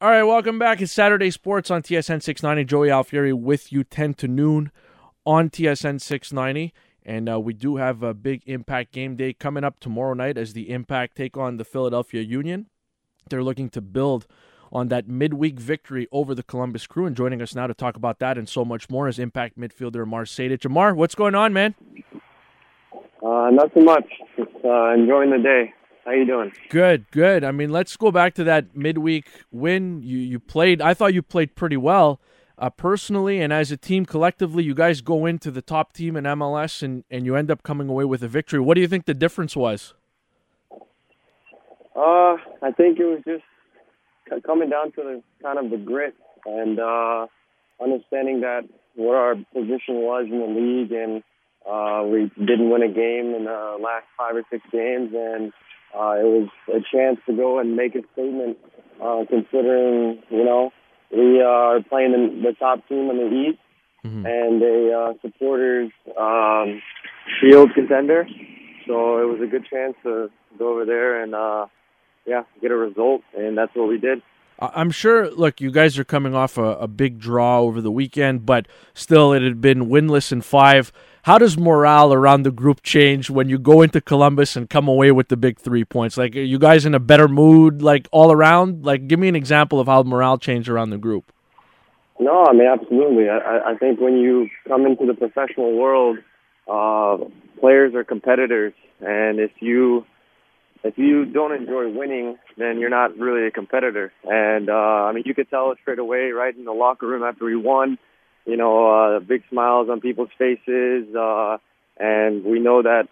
All right, welcome back. It's Saturday Sports on TSN 690. Joey Alfieri with you 10 to noon on TSN 690. And uh, we do have a big Impact game day coming up tomorrow night as the Impact take on the Philadelphia Union. They're looking to build on that midweek victory over the Columbus Crew. And joining us now to talk about that and so much more is Impact midfielder Amar Sejdic. Amar, what's going on, man? Uh, not much. Just uh, enjoying the day. How you doing? Good, good. I mean, let's go back to that midweek win. You you played. I thought you played pretty well, uh, personally and as a team collectively. You guys go into the top team in MLS and and you end up coming away with a victory. What do you think the difference was? Uh, I think it was just coming down to the kind of the grit and uh, understanding that what our position was in the league and uh, we didn't win a game in the last five or six games and uh, it was a chance to go and make a statement, uh, considering you know we are playing in the top team in the East mm-hmm. and a uh, supporters um, field contender. So it was a good chance to go over there and uh, yeah, get a result, and that's what we did. I'm sure. Look, you guys are coming off a, a, big draw over the weekend, but still, it had been winless in five. How does morale around the group change when you go into Columbus and come away with the big three points? Like, are you guys in a better mood, like all around? Like, give me an example of how morale changed around the group. No, I mean absolutely. I, I think when you come into the professional world, uh, players are competitors, and if you if you don't enjoy winning, then you're not really a competitor. And uh, I mean, you could tell it straight away, right in the locker room after we won. You know, uh, big smiles on people's faces, uh, and we know that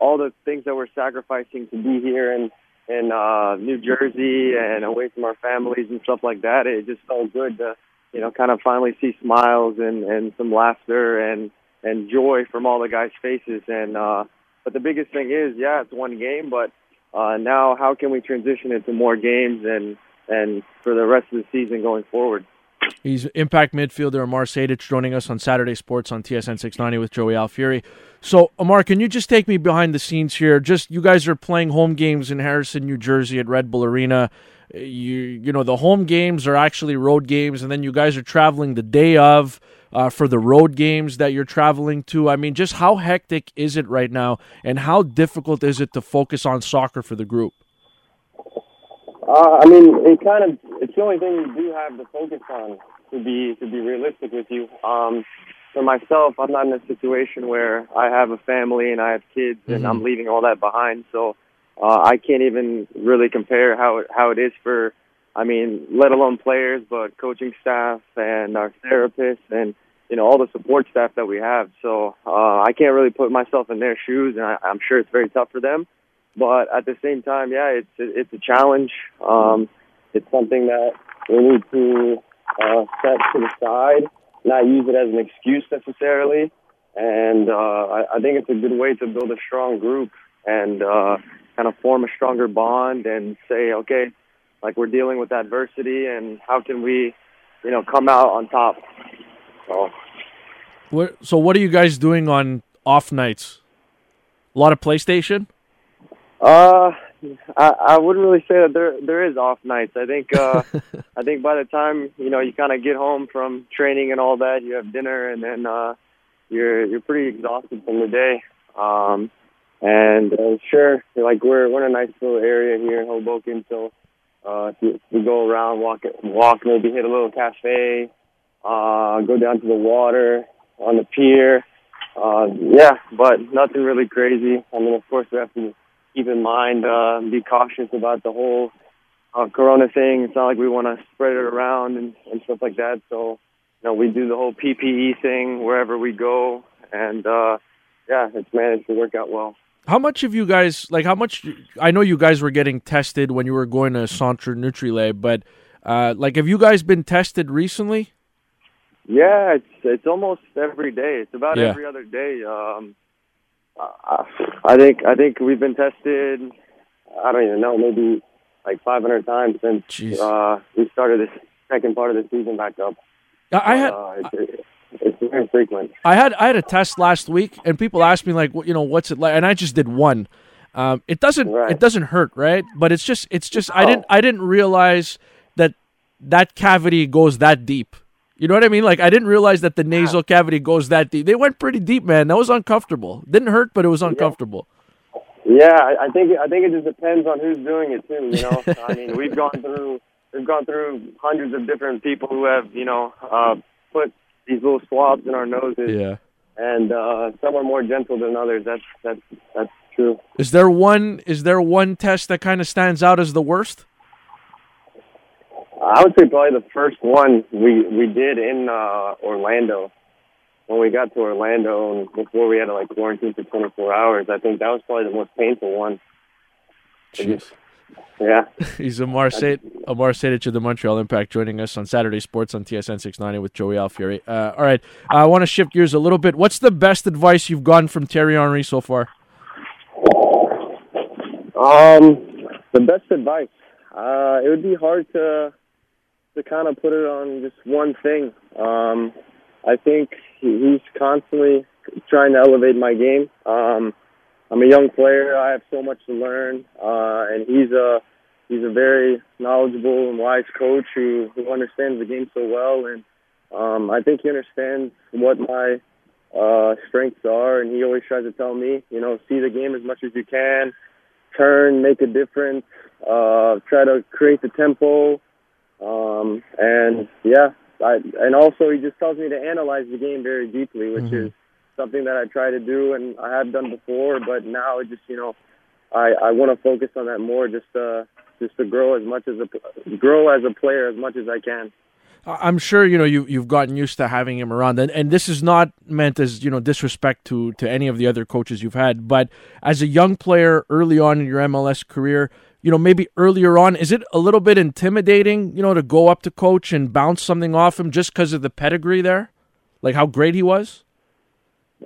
all the things that we're sacrificing to be here in in uh, New Jersey and away from our families and stuff like that, it just felt good to, you know, kind of finally see smiles and and some laughter and and joy from all the guys' faces. And uh, but the biggest thing is, yeah, it's one game, but uh, now how can we transition into more games and and for the rest of the season going forward? He's impact midfielder Amar Sejdic joining us on Saturday Sports on TSN 690 with Joey Alfieri. So, Amar, can you just take me behind the scenes here? Just you guys are playing home games in Harrison, New Jersey at Red Bull Arena. You you know the home games are actually road games, and then you guys are traveling the day of uh, for the road games that you're traveling to? I mean, just how hectic is it right now, and how difficult is it to focus on soccer for the group? Uh, I mean, it kind of it's the only thing you do have to focus on. To be to be realistic with you, um, for myself, I'm not in a situation where I have a family and I have kids, mm-hmm. and I'm mm-hmm. leaving all that behind. So uh, I can't even really compare how it, how it is for I mean, let alone players, but coaching staff and our therapists and you know all the support staff that we have. So uh, I can't really put myself in their shoes, and I, I'm sure it's very tough for them. But at the same time, yeah, it's it's a challenge. Um, it's something that we need to uh, set to the side, not use it as an excuse necessarily. And uh, I, I think it's a good way to build a strong group and uh, kind of form a stronger bond and say, okay, like we're dealing with adversity and how can we, you know, come out on top. So, so what are you guys doing on off nights? A lot of PlayStation. Uh, I, I wouldn't really say that there there is off nights. I think uh, I think by the time you know you kind of get home from training and all that, you have dinner and then uh, you're you're pretty exhausted from the day. Um, and uh, sure, like we're we're in a nice little area here in Hoboken, so uh, to, to go around, walk, walk, maybe hit a little cafe, uh, go down to the water on the pier. Uh, yeah, but nothing really crazy. I mean, of course, we have to keep in mind, uh, be cautious about the whole uh, Corona thing. It's not like we want to spread it around and, and stuff like that. So, you know, we do the whole PPE thing wherever we go, and uh, yeah, it's managed to work out well. How much of you guys like? How much? I know you guys were getting tested when you were going to Centre Nutrilait, but uh, like, have you guys been tested recently? Yeah, it's it's almost every day. It's about yeah. every other day. Um, I think I think we've been tested. I don't even know, maybe like 500 times since uh, we started this second part of the season back up. I had. Uh, it's, it's very frequent. I had I had a test last week, and people asked me like, you know, what's it like? And I just did one. Um, it doesn't right. it doesn't hurt, right? But it's just it's just I didn't I didn't realize that that cavity goes that deep. You know what I mean? Like I didn't realize that the nasal cavity goes that deep. They went pretty deep, man. That was uncomfortable. Didn't hurt, but it was uncomfortable. Yeah, I I think I think it just depends on who's doing it too. You know, I mean, we've gone through we've gone through hundreds of different people who have you know uh, put these little swabs in our noses, Yeah. and uh, some are more gentle than others. That's that's that's true. Is there one? Is there one test that kind of stands out as the worst? I would say probably the first one we we did in uh, Orlando. When we got to Orlando and before we had to like quarantine for 24 hours, I think that was probably the most painful one. Jeez. Yeah. He's Amar Sait, Amar Sejdic of the Montreal Impact joining us on Saturday Sports on TSN 690 with Joey Alfieri. Uh, all right, I want to shift gears a little bit. What's the best advice you've gotten from Thierry Henry so far? Um, the best advice. Uh, it would be hard to to kind of put it on just one thing. Um, I think he's constantly trying to elevate my game. Um, I'm a young player. I have so much to learn, uh, and he's a he's a very knowledgeable and wise coach who who understands the game so well. And um, I think he understands what my uh, strengths are, and he always tries to tell me, you know, see the game as much as you can turn, make a difference, uh, try to create the tempo, um, and yeah, I, and also he just tells me to analyze the game very deeply, which Mhm. is something that I try to do and I have done before, but now it just you know, I I want to focus on that more, just uh, just to grow as much as a grow as a player as much as I can. I'm sure you know you you've gotten used to having him around, and, and this is not meant as you know disrespect to to any of the other coaches you've had, but as a young player early on in your MLS career, you know maybe earlier on, is it a little bit intimidating, you know, to go up to coach and bounce something off him just because of the pedigree there, like how great he was?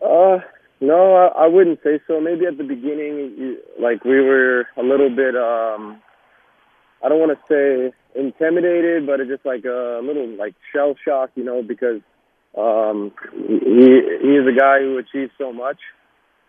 Uh, no, I, I wouldn't say so. Maybe at the beginning, you, like we were a little bit. um I don't want to say intimidated, but it's just like a little like shell shock, you know, because um he he is a guy who achieved so much.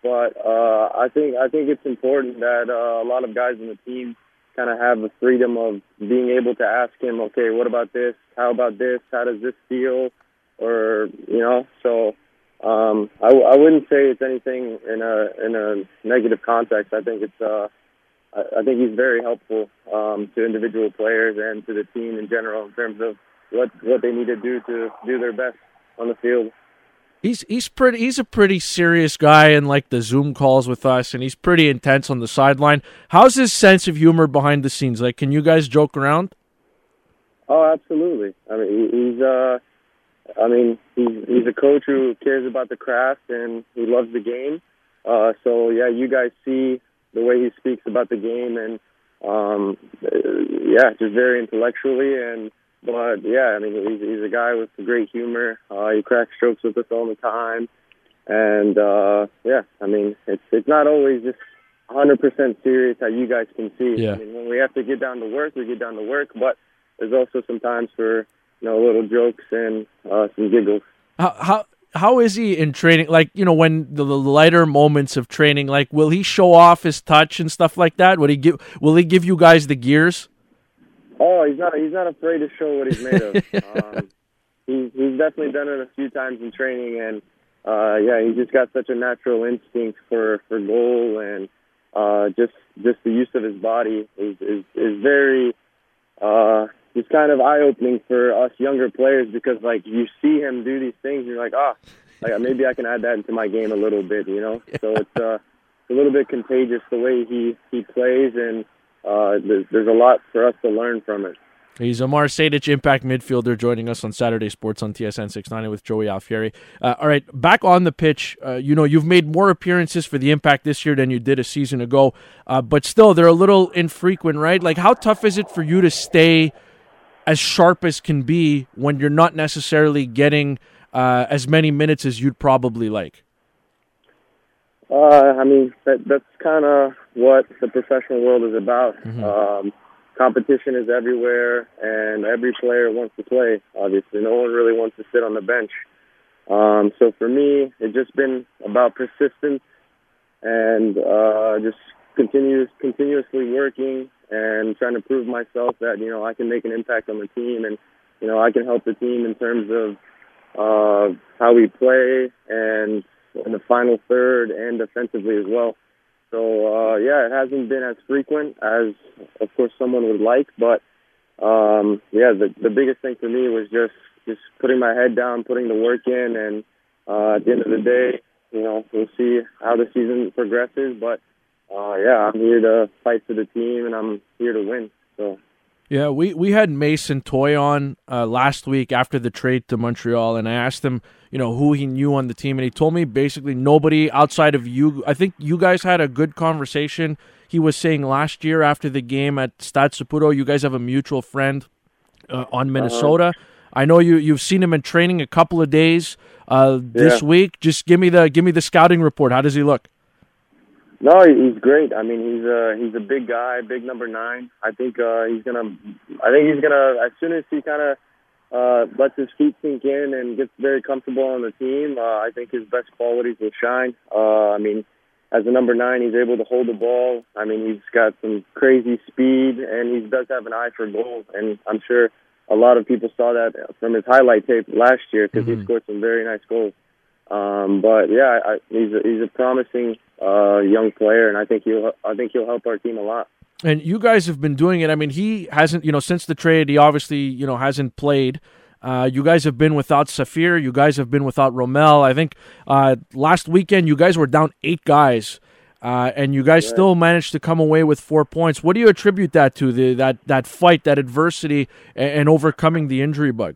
But uh I think I think it's important that uh, a lot of guys in the team kind of have the freedom of being able to ask him, okay, what about this? How about this? How does this feel? Or you know, so um, I, I wouldn't say it's anything in a in a negative context. I think it's uh, I, I think he's very helpful um, to individual players and to the team in general in terms of what what they need to do to do their best on the field. He's he's pretty he's a pretty serious guy in like the Zoom calls with us, and he's pretty intense on the sideline. How's his sense of humor behind the scenes? Like, can you guys joke around? Oh, absolutely. I mean, he's uh, I mean, he's he's a coach who cares about the craft and he loves the game. Uh, so yeah, you guys see the way he speaks about the game and um, yeah, just very intellectually and but yeah, I mean, he's he's a guy with great humor. Uh, he cracks jokes with us all the time, and uh, yeah, I mean, it's it's not always just 100% serious how you guys can see. Yeah. I mean, when we have to get down to work, we get down to work, but there's also some times for you know little jokes and uh, some giggles. How how how is he in training? Like, you know, when the, the lighter moments of training, like, will he show off his touch and stuff like that? Will he give Will he give you guys the gears? Oh, he's not he's not afraid to show what he's made of. um, he's he's definitely done it a few times in training, and uh, yeah, he's just got such a natural instinct for for goal and uh, just just the use of his body is is, is very uh, just kind of eye opening for us younger players because like you see him do these things, and you're like, ah, like maybe I can add that into my game a little bit, you know. So it's uh, a little bit contagious the way he he plays and uh, there's, there's a lot for us to learn from it. He's Amar Sejdic, impact midfielder, joining us on Saturday Sports on TSN 690 with Joey Alfieri. Uh, all right, back on the pitch, uh, you know, you've made more appearances for the impact this year than you did a season ago, uh, but still, they're a little infrequent, right? Like, how tough is it for you to stay as sharp as can be when you're not necessarily getting uh, as many minutes as you'd probably like? Uh, I mean, that, that's kind of what the professional world is about. Um, competition is everywhere, and every player wants to play. Obviously, no one really wants to sit on the bench. Um, so for me, it's just been about persistence and uh, just continuous, continuously working and trying to prove myself that you know I can make an impact on the team and you know I can help the team in terms of uh, how we play and in the final third and defensively as well. So uh, yeah, it hasn't been as frequent as of course someone would like, but um, yeah, the the biggest thing for me was just just putting my head down, putting the work in, and uh, at the end of the day, you know, we'll see how the season progresses. But uh, yeah, I'm here to fight for the team, and I'm here to win. So. Yeah, we, we had Mason Toye on uh, last week after the trade to Montreal, and I asked him, you know, who he knew on the team, and he told me basically nobody outside of you. I think you guys had a good conversation. He was saying last year after the game at Stade Saputo, you guys have a mutual friend uh, on Minnesota. Uh-huh. I know you you've seen him in training a couple of days uh, this yeah. week. Just give me the give me the scouting report. How does he look? No, he's great. I mean, he's a he's a big guy, big number nine. I think uh, he's gonna. I think he's gonna as soon as he kind of uh, lets his feet sink in and gets very comfortable on the team. Uh, I think his best qualities will shine. Uh, I mean, as a number nine, he's able to hold the ball. I mean, he's got some crazy speed, and he does have an eye for goal. And I'm sure a lot of people saw that from his highlight tape last year because mm-hmm. he scored some very nice goals. Um, but yeah, I, he's a, he's a promising uh, young player, and I think he'll I think he'll help our team a lot. And you guys have been doing it. I mean, he hasn't, you know, since the trade, he obviously, you know, hasn't played. Uh, you guys have been without Saphir. You guys have been without Romell. I think uh, last weekend you guys were down eight guys, uh, and you guys still managed to come away with four points. What do you attribute that to? The that that fight, that adversity, and, and overcoming the injury bug.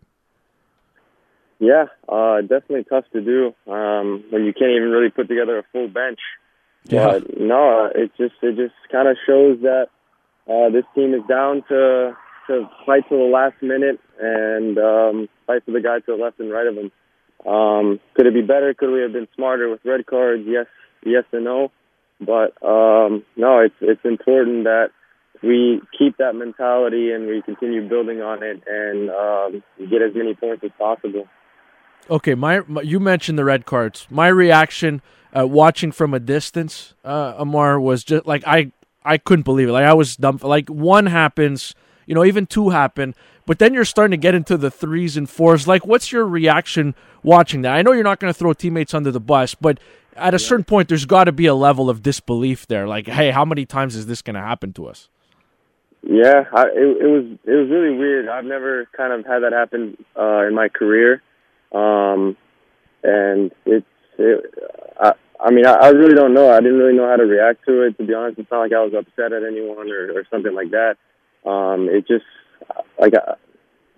Yeah, uh, definitely tough to do um, when you can't even really put together a full bench. Yeah. But no, it just it just kind of shows that uh, this team is down to to fight to the last minute and um, fight for the guy to the left and right of them. Um, could it be better? Could we have been smarter with red cards? Yes, yes and no. But um, no, it's it's important that we keep that mentality and we continue building on it and um, get as many points as possible okay, my, my, you mentioned the red cards. My reaction uh, watching from a distance, uh, Amar, was just like I I couldn't believe it. Like I was dumb. Like one happens, you know, even two happen, but then you're starting to get into the threes and fours. Like, what's your reaction watching that? I know you're not going to throw teammates under the bus, but at a certain point, there's got to be a level of disbelief there. Like, hey, how many times is this going to happen to us? Yeah, I, it, it was it was really weird. I've never kind of had that happen uh, in my career. Um, and it's, it, I, I mean, I, I really don't know. I didn't really know how to react to it. To be honest, it's not like I was upset at anyone or, or something like that. Um, it just, like, I,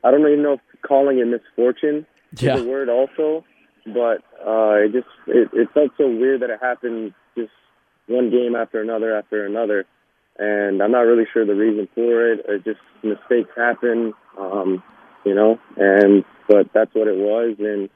I don't even know if calling it misfortune yeah. is a word also, but uh, it just, it, it felt so weird that it happened just one game after another after another. And I'm not really sure the reason for it. It just mistakes happen. Um, you know, and but that's what it was, and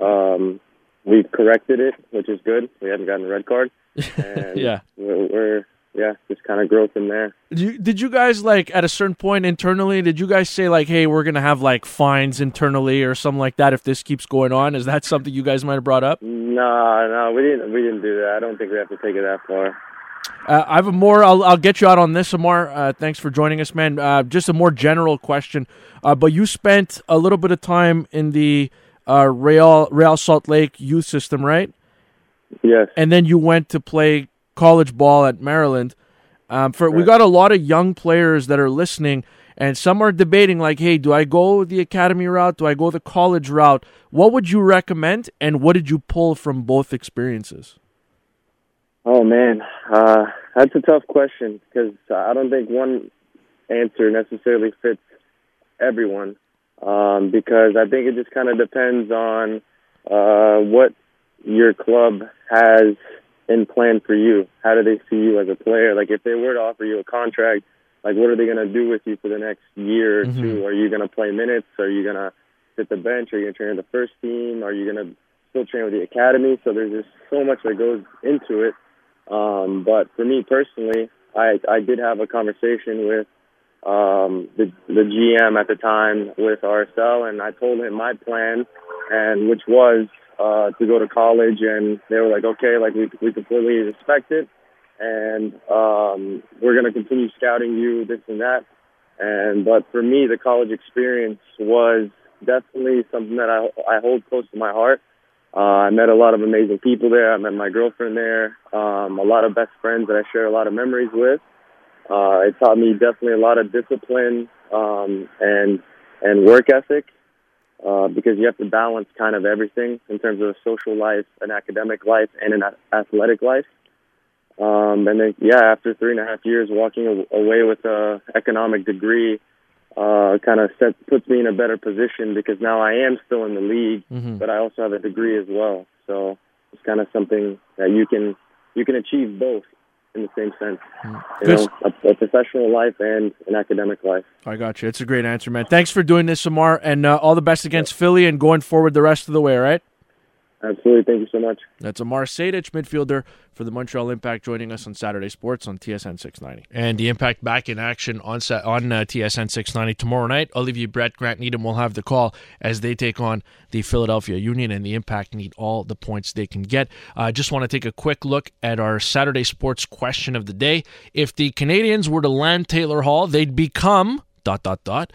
um, we've corrected it, which is good. We haven't gotten a red card. And yeah, we're, we're yeah, just kind of growth in there. Did you, did you guys like at a certain point internally? Did you guys say like, "Hey, we're gonna have like fines internally or something like that if this keeps going on"? Is that something you guys might have brought up? No, no, we didn't. We didn't do that. I don't think we have to take it that far. Uh, I have a more. I'll, I'll get you out on this, Amar. Uh, thanks for joining us, man. Uh, just a more general question. Uh, but you spent a little bit of time in the uh, Real Real Salt Lake youth system, right? Yes. And then you went to play college ball at Maryland. Um, for right. we got a lot of young players that are listening, and some are debating like, "Hey, do I go the academy route? Do I go the college route? What would you recommend? And what did you pull from both experiences?" Oh man, uh, that's a tough question because I don't think one answer necessarily fits everyone. Um, because I think it just kind of depends on uh, what your club has in plan for you. How do they see you as a player? Like if they were to offer you a contract, like what are they going to do with you for the next year or mm-hmm. two? Are you going to play minutes? Are you going to sit the bench? Are you going to train with the first team? Are you going to still train with the academy? So there's just so much that goes into it. Um, but for me personally, I I did have a conversation with um, the the GM at the time with RSL, and I told him my plan, and which was uh, to go to college, and they were like, okay, like we we completely respect it. and um, we're going to continue scouting you, this and that. And but for me, the college experience was definitely something that I I hold close to my heart. Uh, I met a lot of amazing people there. I met my girlfriend there. Um, a lot of best friends that I share a lot of memories with. Uh, it taught me definitely a lot of discipline um, and and work ethic uh, because you have to balance kind of everything in terms of a social life, an academic life, and an athletic life. Um, and then, yeah, after three and a half years walking away with a economic degree, uh, kind of set, puts me in a better position because now I am still in the league, mm-hmm. but I also have a degree as well. So it's kind of something that you can you can achieve both in the same sense. Mm-hmm. You know, a, a, professional life and an academic life. I got you. It's a great answer, man. Thanks for doing this, Amar, and uh, all the best against yeah. Philly and going forward the rest of the way. All right. Absolutely. Thank you so much. That's Amar Sejdic, midfielder for the Montreal Impact, joining us on Saturday Sports on TSN 690. And the Impact back in action on on uh, TSN 690 tomorrow night. Olivier Brett, Grant Needham will have the call as they take on the Philadelphia Union, and the Impact need all the points they can get. I uh, just want to take a quick look at our Saturday Sports question of the day. If the Canadiens were to land Taylor Hall, they'd become dot dot dot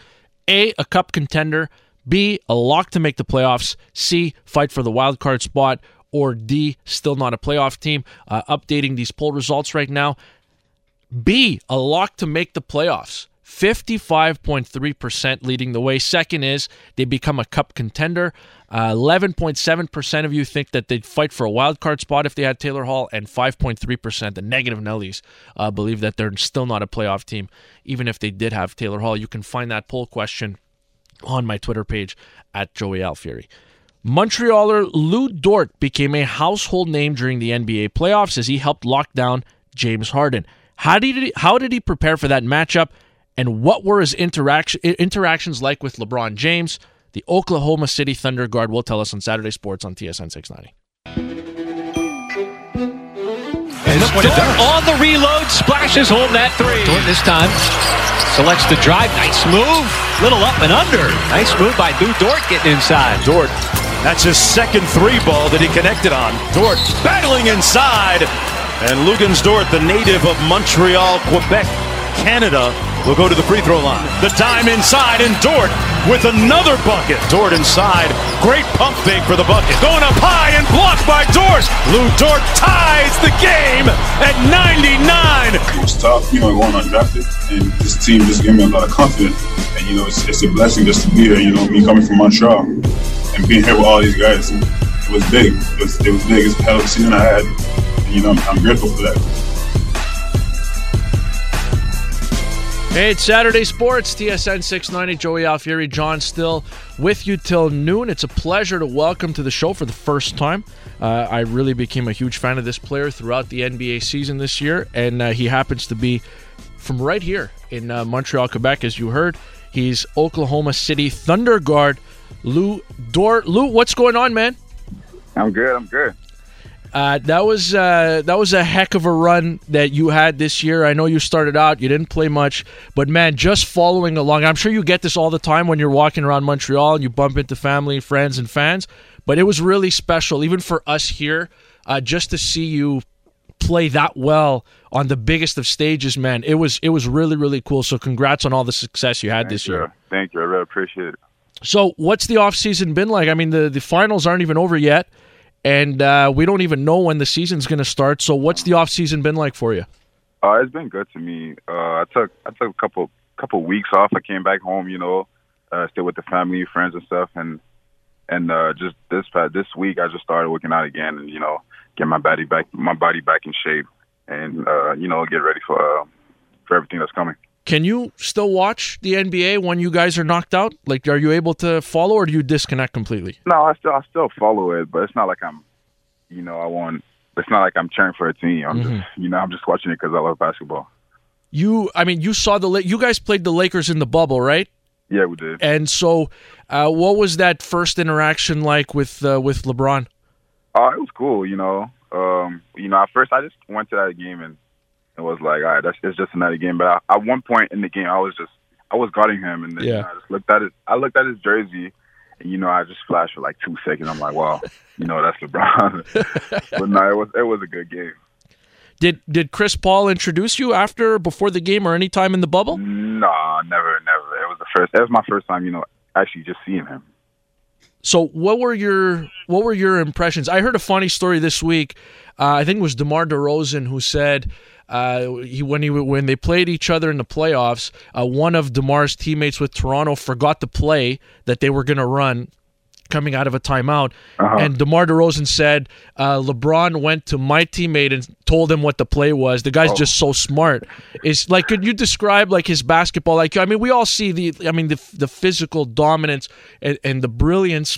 a a cup contender B, a lock to make the playoffs. C, fight for the wild card spot. Or D, still not a playoff team. Uh, updating these poll results right now. B, a lock to make the playoffs. 55.3% leading the way. Second is they become a cup contender. Uh, 11.7% of you think that they'd fight for a wild card spot if they had Taylor Hall, and 5.3%, the negative Nellies, uh, believe that they're still not a playoff team, even if they did have Taylor Hall. You can find that poll question on my Twitter page at Joey Alfieri. Montrealer Lu Dort became a household name during the NBA playoffs as he helped lock down James Harden. How did he, how did he prepare for that matchup, and what were his interaction, interactions like with LeBron James? The Oklahoma City Thunder guard will tell us on Saturday Sports on TSN 690. And look what it does. On the reload, splashes home that three. Dort this time selects the drive. Nice move. Little up and under. Nice move by Lu Dort getting inside. Dort, that's his second three ball that he connected on. Dort battling inside. And Luguentz Dort, the native of Montreal, Quebec, Canada, will go to the free throw line. The time inside, and Dort with another bucket. Dort inside. Great pump fake for the bucket. Going up high and blocked by Dort. Lu Dort ties the game at 99. It was tough, you know, going undrafted. And this team just gave me a lot of confidence. And, you know, it's, it's a blessing just to be here, you know, me coming from Montreal and being here with all these guys. It was big. It was, it was big. It's a hell of a season I had. And, you know, I'm, I'm grateful for that. Hey, it's Saturday Sports, TSN 690. Joey Alfieri, John Still with you till noon. It's a pleasure to welcome to the show for the first time. Uh, I really became a huge fan of this player throughout the NBA season this year, and uh, he happens to be from right here in uh, Montreal, Quebec, as you heard. He's Oklahoma City Thunder guard Lu Dort. Lu, what's going on, man? I'm good. I'm good. Uh, that was uh, that was a heck of a run that you had this year. I know you started out, you didn't play much, but man, just following along. I'm sure you get this all the time when you're walking around Montreal and you bump into family, friends, and fans. But it was really special, even for us here, uh, just to see you play that well on the biggest of stages. Man, it was it was really really cool. So congrats on all the success you had Thank this you. year. Thank you. I really appreciate it. So, what's the off season been like? I mean, the the finals aren't even over yet and uh, we don't even know when the season's going to start. So, what's the off season been like for you? Uh, it's been good to me. Uh, I took I took a couple couple weeks off. I came back home, you know, uh, stay with the family, friends, and stuff, and and uh, just this this week I just started working out again, and you know, get my body back my body back in shape, and uh, you know, get ready for uh, for everything that's coming. Can you still watch the NBA when you guys are knocked out? Like, are you able to follow, or do you disconnect completely? No, I still I still follow it, but it's not like I'm, you know, I want. It's not like I'm cheering for a team. I'm mm-hmm. just, you know, I'm just watching it because I love basketball. You, I mean, you saw the you guys played the Lakers in the bubble, right? Yeah, we did. And so, uh, what was that first interaction like with uh, with LeBron? Oh, uh, it was cool. You know, um, you know, at first I just went to that game and it was like, all right, that's it's just another game. But I, at one point in the game, I was just I was guarding him, and then yeah. you know, I just looked at it. I looked at his jersey, and you know, I just flashed for like two seconds. I'm like, wow, you know, that's LeBron. but no, it was it was a good game. Did did Chris Paul introduce you after, before the game, or any time in the bubble? No, never, never. It was the first. That was my first time, you know, actually just seeing him. So what were your what were your impressions? I heard a funny story this week. Uh, I think it was DeMar DeRozan who said uh, he when he when they played each other in the playoffs, uh, one of DeMar's teammates with Toronto forgot the play that they were going to run coming out of a timeout, Uh-huh. and DeMar DeRozan said uh, LeBron went to my teammate and told him what the play was. The Oh. guy's just so smart. Is like, could you describe like his basketball? Like, I mean, we all see the, I mean, the the physical dominance and, and the brilliance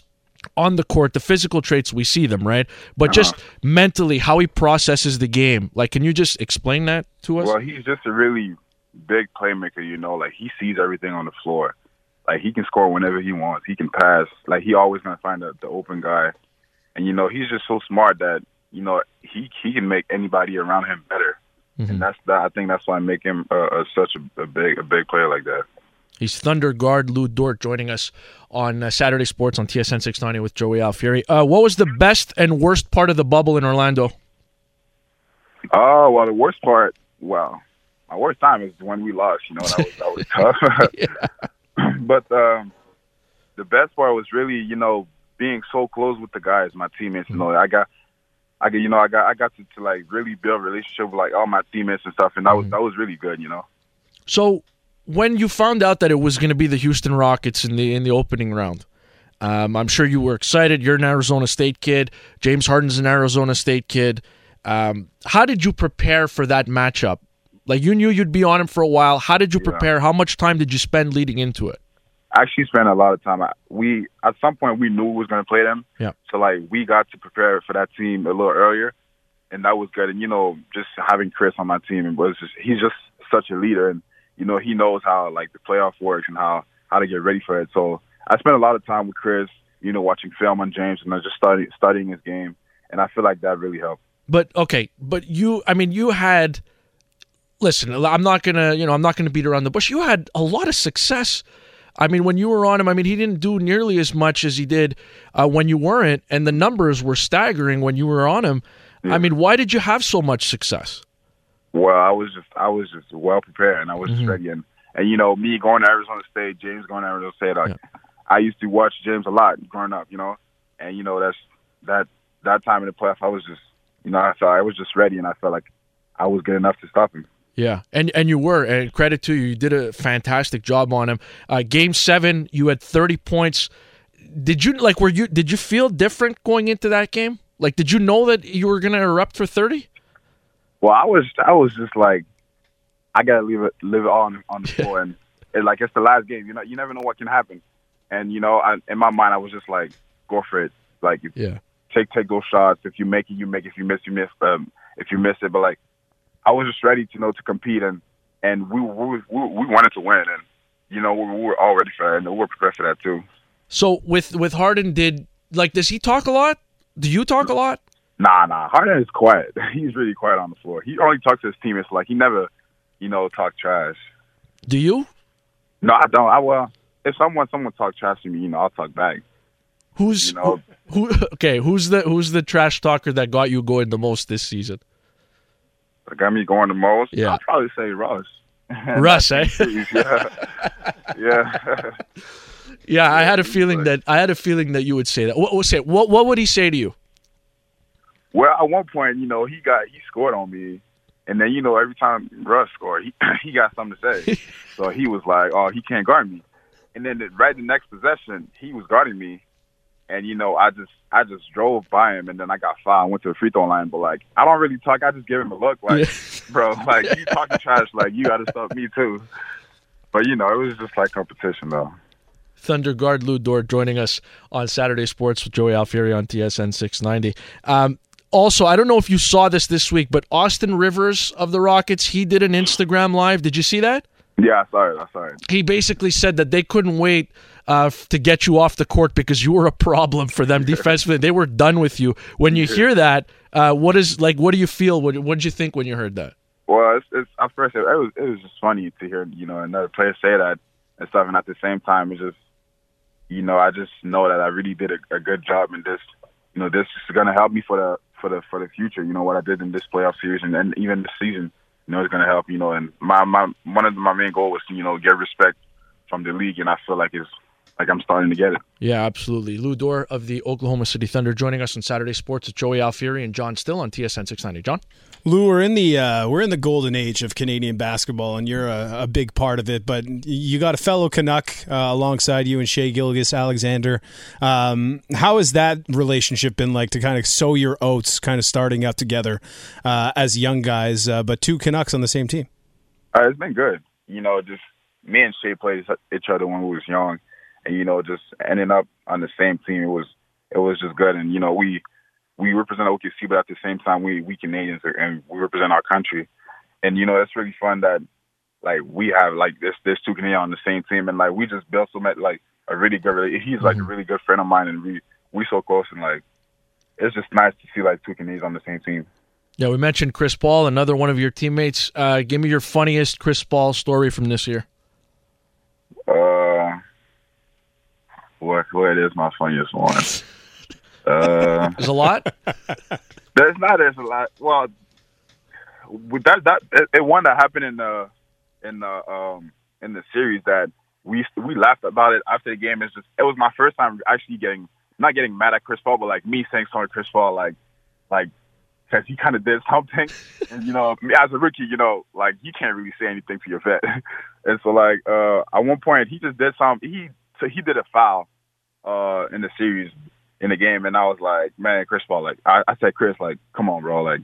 on the court, the physical traits we see them right, but just Uh-huh. mentally how he processes the game. Like, can you just explain that to us? Well, he's just a really big playmaker, you know, like he sees everything on the floor. Like he can score whenever he wants. He can pass. Like he always gonna find the, the open guy. And you know, he's just so smart that, you know, he he can make anybody around him better. Mm-hmm. And that's that I think that's why I make him uh, uh, such a, a big a big player like that. He's Thunder guard Lu Dort joining us on uh, Saturday Sports on TSN 690 with Joey Alfieri. Uh, what was the best and worst part of the bubble in Orlando? Oh well, the worst part, well, my worst time is when we lost. You know, that was that was tough. but um, the best part was really, you know, being so close with the guys, my teammates. You know, I got, I you know, I got, I got to, to like really build a relationship with like all my teammates and stuff, and that was that was really good. You know. So, when you found out that it was going to be the Houston Rockets in the in the opening round, um, I'm sure you were excited. You're an Arizona State kid. James Harden's an Arizona State kid. Um, how did you prepare for that matchup? Like you knew you'd be on him for a while. How did you Yeah. prepare? How much time did you spend leading into it? I actually spent a lot of time. I- We at some point we knew we was going to play them. Yeah. So like we got to prepare for that team a little earlier, and that was good. And you know, just having Chris on my team was just he's just such a leader, and you know he knows how like the playoff works and how how to get ready for it. So I spent a lot of time with Chris, you know, watching film on James and I just studying studying his game, and I feel like that really helped. But okay, but you, I mean, you had. Listen, I'm not gonna, you know, I'm not gonna beat around the bush. You had a lot of success. I mean, when you were on him, I mean, he didn't do nearly as much as he did uh, when you weren't, and the numbers were staggering when you were on him. I mean, why did you have so much success? Well, I was just I was just well prepared and I was just ready and and you know me going to Arizona State, James going to Arizona State, like I used to watch James a lot growing up, you know, and you know that's that that time in the playoff I was just you know I felt I was just ready and I felt like I was good enough to stop him. Yeah, and and you were, and credit to you, you did a fantastic job on him. Uh, game seven, you had 30 points. Did you like? Were you? Did you feel different going into that game? Like, did you know that you were going to erupt for 30? Well, I was I was just like I gotta leave it live it all on on the floor and it, like it's the last game. You know, you never know what can happen. And you know, I, in my mind, I was just like, go for it. Like, if, Yeah. take take those shots. If you make it, you make it. If you miss, you miss. Um, if you miss it, but like, I was just ready to you know to compete and and we we we, we wanted to win and you know we, we were all ready for that and we were prepared for that too. So with with Harden, did like does he talk a lot? Do you talk a lot? Nah, nah. Harden is quiet. He's really quiet on the floor. He only talks to his teammates. Like he never, you know, talk trash. Do you? No, I don't. I well, if someone someone talk trash to me, you know, I'll talk back. Who's You know, who? Okay, who's the who's the trash talker that got you going the most this season? that got me going the most. Yeah. I'd probably say Russ. Russ, eh? yeah, yeah. Yeah, I had a feeling that I had a feeling that you would say that. What what say? What what would he say to you? Well, at one point, you know, he got he scored on me, and then you know, every time Russ scored, he he got something to say. so he was like, "Oh, he can't guard me," and then the, right the next possession, he was guarding me, and you know, I just I just drove by him, and then I got fouled, went to the free throw line, but like I don't really talk. I just give him a look, like, bro, like you talking trash, like you got to stop me too. But you know, it was just like competition, though. Thunder guard Lu Dort joining us on Saturday Sports with Joey Alfieri on TSN 690. Um, also, I don't know if you saw this this week, but Austin Rivers of the Rockets, he did an Instagram live. Did you see that? Yeah, I saw it. I saw it. He basically said that they couldn't wait uh, to get you off the court because you were a problem for them defensively. they were done with you. When you hear that, uh, what is like? What do you feel? What what did you think when you heard that? Well, it's, it's at first it was it was just funny to hear you know another player say that and stuff, and at the same time, it's just you know I just know that I really did a, a good job, and this you know this is gonna help me for the for the for the future. You know what I did in this playoff series and, and even this season. You know, it's going to help. You know, and my my one of my main goals was to you know get respect from the league, and I feel like it's like I'm starting to get it. Yeah, absolutely. Lu Dort of the Oklahoma City Thunder joining us on Saturday Sports with Joey Alfieri and John Still on TSN 690. John? Lu, we're in the uh, we're in the golden age of Canadian basketball, and you're a, a big part of it. But you got a fellow Canuck uh, alongside you, and Shai Gilgeous-Alexander. Um, how has that relationship been like to kind of sow your oats, kind of starting out together uh, as young guys, uh, but two Canucks on the same team? Uh, it's been good. You know, just me and Shai played each other when we was young, and you know, just ending up on the same team, it was it was just good. And you know, we we represent OKC, but at the same time, we we Canadians are, and we represent our country. And you know, it's really fun that like we have like this this two Canadians on the same team, and like we just built so much like a really good. He's like mm-hmm. a really good friend of mine, and we we so close, and like it's just nice to see like two Canadians on the same team. Yeah, we mentioned Chris Paul, another one of your teammates. Uh, give me your funniest Chris Paul story from this year. Uh, what what is my funniest one? Uh, there's a lot. There's not. There's a lot. Well, with that that it, it one that happened in the in the um in the series that we we laughed about it after the game. It's just it was my first time actually getting not getting mad at Chris Paul, but like me saying sorry to Chris Paul, like like because he kind of did something, and you know, as a rookie, you know, like you can't really say anything to your vet, and so like uh at one point he just did something. He so he did a foul uh in the series in the game, and I was like, man, Chris Paul, like I, I said, Chris, like, come on, bro, like,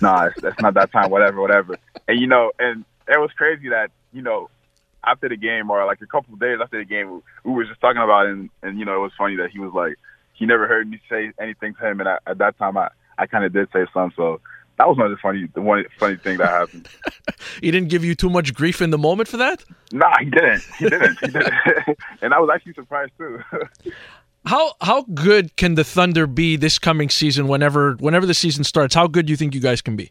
nah, it's, that's not that time, whatever, whatever. And you know, and it was crazy that you know after the game or like a couple of days after the game, we were just talking about it, and, and you know, it was funny that he was like, he never heard me say anything to him, and I, at that time, I I kind of did say something, so that was one of the funny the one funny thing that happened. he didn't give you too much grief in the moment for that? Nah, he didn't. He didn't. He didn't. and I was actually surprised too. How how good can the Thunder be this coming season? Whenever whenever the season starts, how good do you think you guys can be?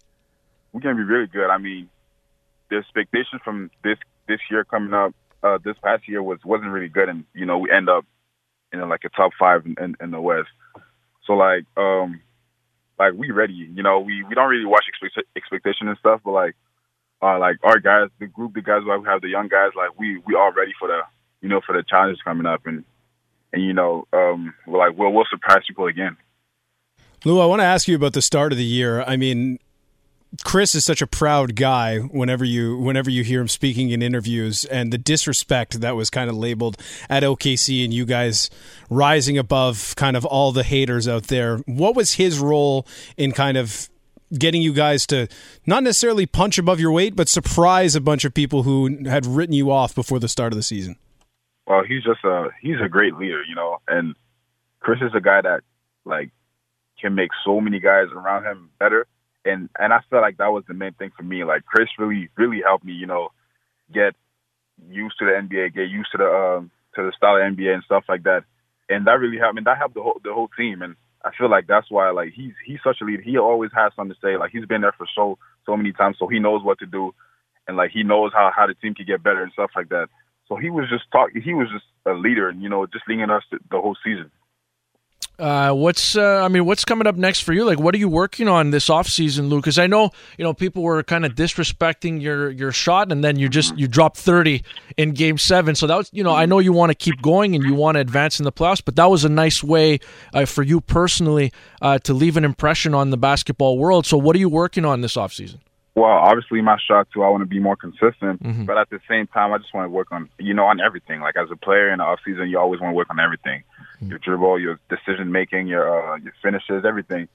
We can be really good. I mean, the expectation from this this year coming up, uh, this past year was wasn't really good, and you know we end up in like a top five in, in, in the West. So like um like we ready. You know we we don't really watch expect, expectation and stuff, but like uh like our guys, the group, the guys who have the young guys, like we we all ready for the you know for the challenges coming up and and you know, um, we're like, well, we'll surprise people again. Lu, I want to ask you about the start of the year. I mean, Chris is such a proud guy whenever you whenever you hear him speaking in interviews and the disrespect that was kind of labeled at OKC and you guys rising above kind of all the haters out there. What was his role in kind of getting you guys to not necessarily punch above your weight but surprise a bunch of people who had written you off before the start of the season? Well, he's just a he's a great leader, you know, and Chris is a guy that like can make so many guys around him better. And and I felt like that was the main thing for me. Like Chris really really helped me, you know, get used to the NBA, get used to the um, to the style of NBA and stuff like that. And that really helped. I mean, that helped the whole the whole team. And I feel like that's why like he's he's such a leader. He always has something to say. Like he's been there for so so many times, so he knows what to do, and like he knows how how the team can get better and stuff like that. So he was just talking. He was just a leader, and you know, just leading us the whole season. Uh, what's uh, I mean, what's coming up next for you? Like, what are you working on this off season, Luke? Because I know you know people were kind of disrespecting your your shot, and then you just you dropped thirty in Game Seven. So that was you know I know you want to keep going and you want to advance in the playoffs, but that was a nice way uh, for you personally uh, to leave an impression on the basketball world. So what are you working on this off season? Well, obviously my shot too. I want to be more consistent, mm-hmm. but at the same time, I just want to work on you know on everything. Like as a player in the off season, you always want to work on everything: mm-hmm. your dribble, your decision making, your uh, your finishes, everything.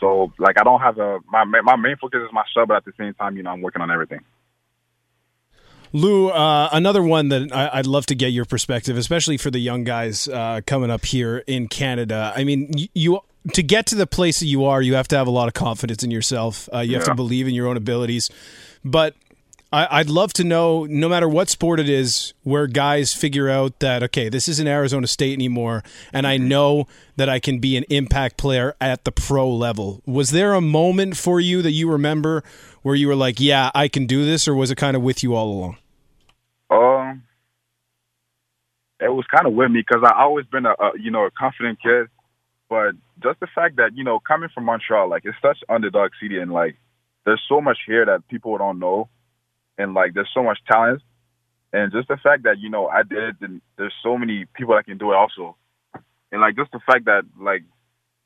So like I don't have a my my main focus is my shot, but at the same time, you know, I'm working on everything. Lu, uh, another one that I, would love to get your perspective, especially for the young guys uh, coming up here in Canada. I mean, you to get to the place that you are, you have to have a lot of confidence in yourself. Uh, you yeah. have to believe in your own abilities. But I, would love to know, no matter what sport it is, where guys figure out that okay, this isn't Arizona State anymore, and I mm-hmm. know that I can be an impact player at the pro level. Was there a moment for you that you remember where you were like, "Yeah, I can do this," or was it kind of with you all along? Um, it was kind of with me because I always been a, a you know a confident kid but just the fact that you know coming from Montreal, like it's such underdog city, and like there's so much here that people don't know, and like there's so much talent, and just the fact that you know I did it, and there's so many people that can do it also, and like just the fact that like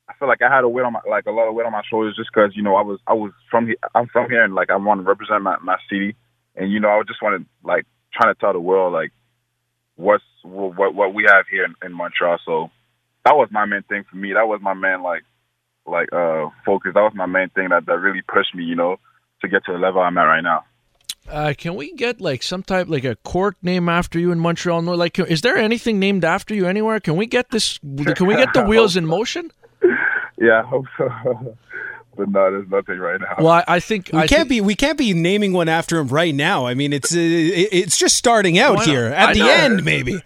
I feel like I had a weight on my like a lot of weight on my shoulders just because you know I was I was from here I'm from here and like I want to represent my my city, and you know I just wanted like trying to tell the world like what's what what we have here in, in Montreal. So that was my main thing for me. That was my main like like uh focus. That was my main thing that that really pushed me, you know, to get to the level I'm at right now. Uh, can we get like some type like a court name after you in Montreal? No, like, is there anything named after you anywhere? Can we get this? Can we get the wheels in motion? Yeah, I hope so. but no, there's nothing right now. Well, I, I think We I can't think- be we can't be naming one after him right now. I mean, it's uh, it's just starting out here. At I the know. end, maybe.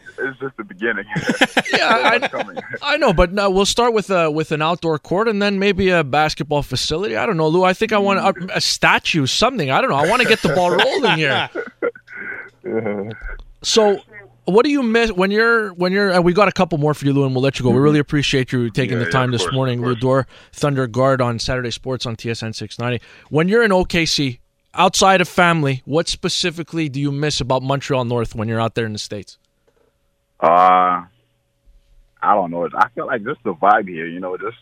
It's just the beginning. Yeah, I. I know, but no, we'll start with a with an outdoor court and then maybe a basketball facility. I don't know, Lu. I think I want a, mm. a statue, something. I don't know. I want to get the ball rolling here. So, what do you miss when you're when you're? Uh, we got a couple more for you, Lu, and we'll let you go. We mm-hmm. really appreciate you taking Yeah, the time of this course, morning, of Lu course. Dor, Thunder Guard on Saturday Sports on TSN 690. When you're in OKC, outside of family, what specifically do you miss about Montreal North when you're out there in the states? Uh, I don't know. I feel like just the vibe here, you know, just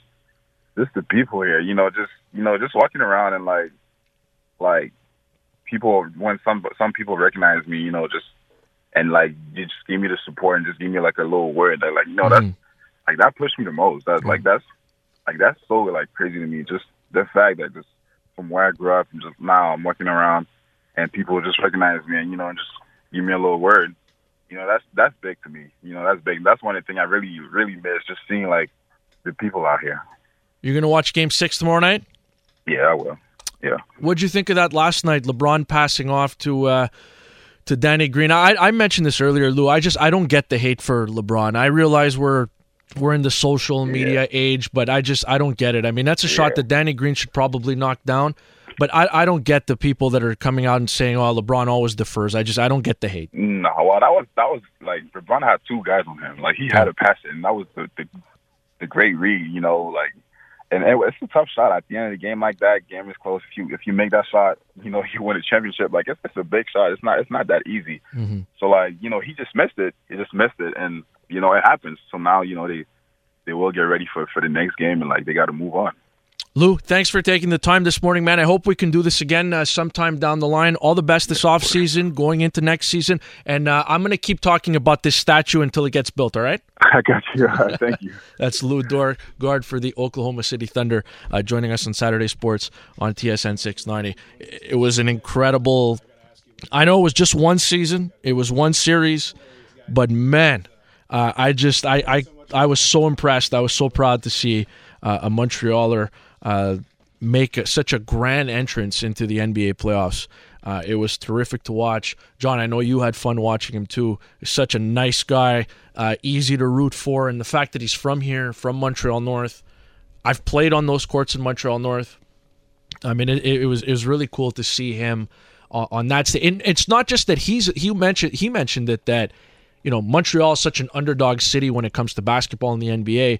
just the people here, you know, just you know, just walking around and like like people when some some people recognize me, you know, just and like you just give me the support and just give me like a little word that like you know that's like that pushed me the most. That like that's like that's so like crazy to me. Just the fact that just from where I grew up and just now I'm walking around and people just recognize me and you know and just give me a little word. You know that's that's big to me. You know that's big. That's one of the things I really really miss. Just seeing like the people out here. You're gonna watch Game Six tomorrow night. Yeah, I will. Yeah. What'd you think of that last night? LeBron passing off to uh, to Danny Green. I, I mentioned this earlier, Lu. I just I don't get the hate for LeBron. I realize we're we're in the social media age, but I just I don't get it. I mean, that's a shot that Danny Green should probably knock down. But I, I don't get the people that are coming out and saying, "Oh, LeBron always defers." I just I don't get the hate. No, well, that was that was like LeBron had two guys on him. Like he had a pass it, and that was the the, the great read. You know, like, and it, it's a tough shot at the end of the game like that. Game is close. If you if you make that shot, you know you win a championship. Like it's, it's a big shot. It's not it's not that easy. Mm-hmm. So like you know he just missed it. He just missed it, and you know it happens. So now you know they they will get ready for for the next game, and like they got to move on. Lu, thanks for taking the time this morning, man. I hope we can do this again uh, sometime down the line. All the best this off season, going into next season, and uh, I'm going to keep talking about this statue until it gets built. All right. I got you. Thank you. That's Lu Dort, guard for the Oklahoma City Thunder, uh, joining us on Saturday Sports on TSN 690. It was an incredible. I know it was just one season, it was one series, but man, uh, I just I, I I was so impressed. I was so proud to see uh, a Montrealer uh, make a, such a grand entrance into the NBA playoffs. Uh, it was terrific to watch. John, I know you had fun watching him too. He's such a nice guy, uh, easy to root for, and the fact that he's from here, from Montreal North. I've played on those courts in Montreal North. I mean, it, it was it was really cool to see him on, on that stage. And it's not just that he's he mentioned he mentioned it that you know Montreal is such an underdog city when it comes to basketball in the NBA.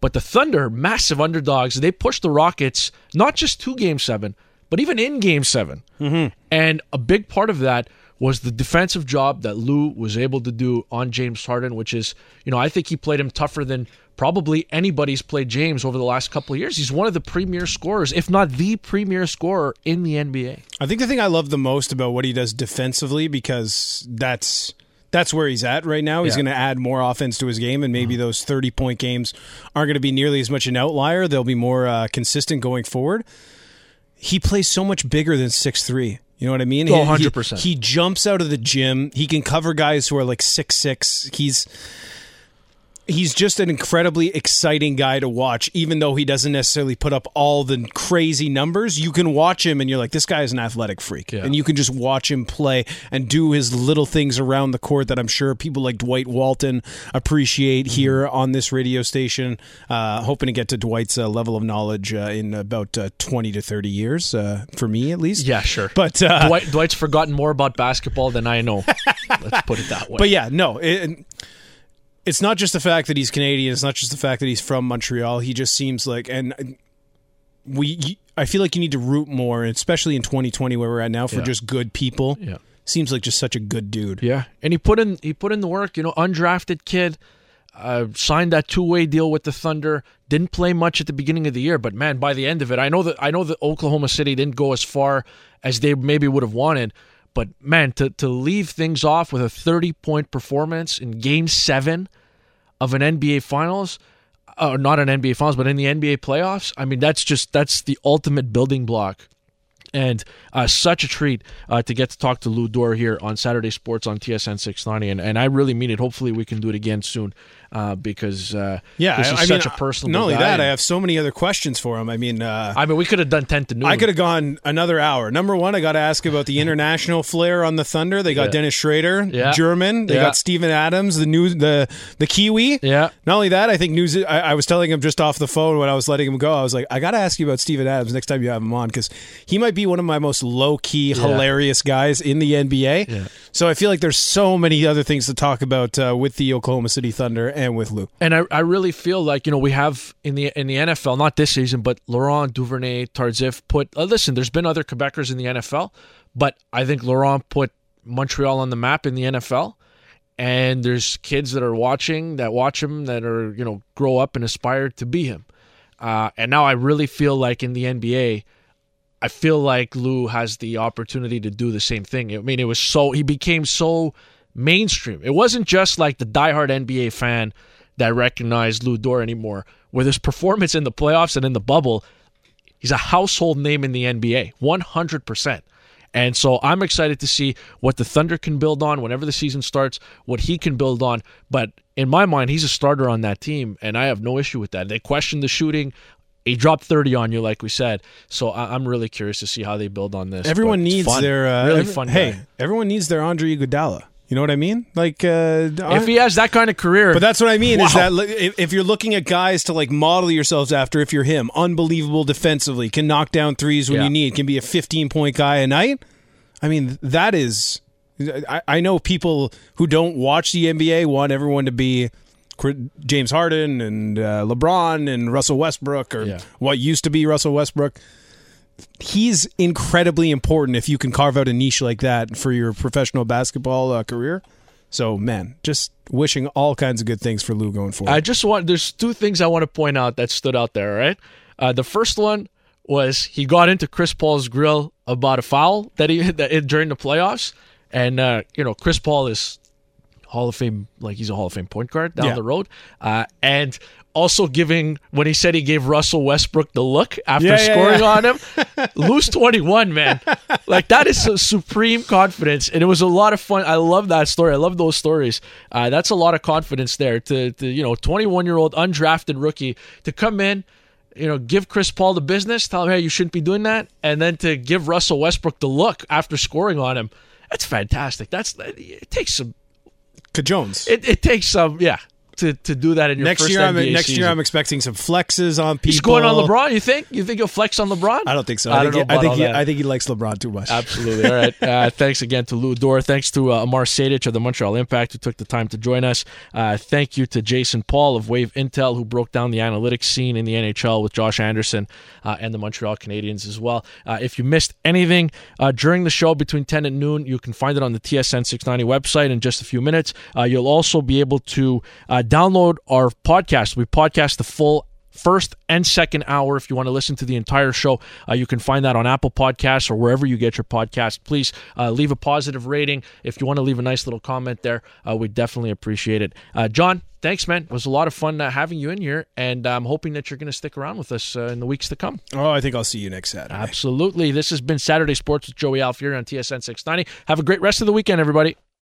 But the Thunder, massive underdogs, they pushed the Rockets not just to Game Seven, but even in Game 7 Mm-hmm. And a big part of that was the defensive job that Lu was able to do on James Harden, which is, you know, I think he played him tougher than probably anybody's played James over the last couple of years. He's one of the premier scorers, if not the premier scorer in the NBA. I think the thing I love the most about what he does defensively because that's that's where he's at right now. He's Yeah. going to add more offense to his game, and maybe those thirty point games aren't going to be nearly as much an outlier. They'll be more uh, consistent going forward. He plays so much bigger than six three. You know what I mean? Oh, He- he- 100%. He jumps out of the gym. He can cover guys who are like six six. He's he's just an incredibly exciting guy to watch even though he doesn't necessarily put up all the crazy numbers you can watch him and you're like this guy is an athletic freak Yeah. and you can just watch him play and do his little things around the court that i'm sure people like dwight walton appreciate Mm-hmm. here on this radio station uh, hoping to get to dwight's uh, level of knowledge uh, in about uh, 20 to 30 years uh, for me at least Yeah, sure. but uh, Dwight, Dwight's forgotten more about basketball than I know. Let's put it that way. But yeah, no. It, it's not just the fact that he's Canadian. It's not just the fact that he's from Montreal. He just seems like, and we, I feel like you need to root more, especially in 2020 where we're at now, for Yeah. just good people. Yeah. Seems like just such a good dude. Yeah, and he put in he put in the work. You know, undrafted kid, uh, signed that two way deal with the Thunder. Didn't play much at the beginning of the year, but man, by the end of it, I know that I know that Oklahoma City didn't go as far as they maybe would have wanted. But man, to to leave things off with a thirty point performance in Game Seven of an NBA Finals, uh, not an NBA Finals, but in the NBA playoffs. I mean, that's just that's the ultimate building block and uh, such a treat uh, to get to talk to Lu Dor here on Saturday Sports on TSN 690. And, and I really mean it. Hopefully, we can do it again soon uh, because uh, Yeah, this I, is I such mean, a personal. Not only guy. that, I have so many other questions for him. I mean, uh, I mean, we could have done 10 to noon. I could have gone another hour. Number one, I got to ask about the international flair on the Thunder. They got Yeah. Dennis Schröder, Yeah. German. They Yeah. got Steven Adams, the new the the Kiwi. Yeah. Not only that, I think news. I, I was telling him just off the phone when I was letting him go. I was like, I got to ask you about Steven Adams next time you have him on because he might be one of my most low key, hilarious guys in the NBA. So I feel like there's so many other things to talk about uh, with the Oklahoma City Thunder and with Lu. And I, I really feel like you know we have in the in the NFL not this season but Laurent Duvernay Tardif put uh, listen there's been other Quebecers in the NFL but I think Laurent put Montreal on the map in the NFL and there's kids that are watching that watch him that are you know grow up and aspire to be him uh, and now I really feel like in the NBA I feel like Lu has the opportunity to do the same thing. I mean, it was so he became so mainstream. It wasn't just like the diehard NBA fan that recognized Lu Dort anymore. With his performance in the playoffs and in the bubble, he's a household name in the NBA, 100%. And so I'm excited to see what the Thunder can build on whenever the season starts, what he can build on. But in my mind, he's a starter on that team, and I have no issue with that. They questioned the shooting. He dropped 30 on you, like we said. So I- I'm really curious to see how they build on this. Everyone But needs fun. their uh, really every- fun. Hey, guy. everyone needs their Andre Iguodala. You know what I mean? Like, uh, if he has that kind of career, But that's what I mean is that if, if you're looking at guys to like model yourselves after, if you're him, unbelievable defensively, can knock down threes when Yeah. you need, can be a 15 point guy a night. I mean, that is. I, I know people who don't watch the NBA want everyone to be James Harden and uh, LeBron and Russell Westbrook or Yeah. what used to be Russell Westbrook. He's incredibly important if you can carve out a niche like that for your professional basketball uh, career. So, man, just wishing all kinds of good things for Lu going forward. I just want there's two things I want to point out that stood out there, right? Uh, the first one was he got into Chris Paul's grill about a foul that he that during the playoffs, and uh, you know Chris Paul is Hall of Fame, like he's a Hall of Fame point guard down Yeah. the road, uh, and also giving when he said he gave Russell Westbrook the look after Yeah, yeah, scoring yeah. on him, lose twenty one, man, like that is a supreme confidence, and it was a lot of fun. I love that story. I love those stories. Uh, that's a lot of confidence there to, to you know twenty one year old undrafted rookie to come in. You know, give Chris Paul the business, tell him, hey, you shouldn't be doing that, and then to give Russell Westbrook the look after scoring on him. That's fantastic. That's it takes some Jones. it, it takes some, yeah, to, to do that in your next first year, I'm, NBA next season. year, I'm expecting some flexes on people. He's going on LeBron. You think? You think he'll flex on LeBron? I don't think so. I I, don't think, know he, I think he. I think he likes LeBron too much. Absolutely. All right. Uh, thanks again to Lu Dor. Thanks to uh, Amar Sejdic of the Montreal Impact who took the time to join us. Uh, thank you to Jason Paul of Wave Intel who broke down the analytics scene in the NHL with Josh Anderson uh, and the Montreal Canadiens as well. Uh, if you missed anything uh, during the show between 10 and noon, you can find it on the TSN 690 website in just a few minutes. Uh, you'll also be able to uh, download our podcast. We podcast the full first and second hour. If you want to listen to the entire show, uh, you can find that on Apple Podcasts or wherever you get your podcast. Please uh, leave a positive rating. If you want to leave a nice little comment there, uh, we definitely appreciate it. Uh, John, thanks, man. It was a lot of fun uh, having you in here, and I'm hoping that you're going to stick around with us uh, in the weeks to come. Oh, I think I'll see you next Saturday. Absolutely. This has been Saturday Sports with Joey Alfieri on TSN 690. Have a great rest of the weekend, everybody.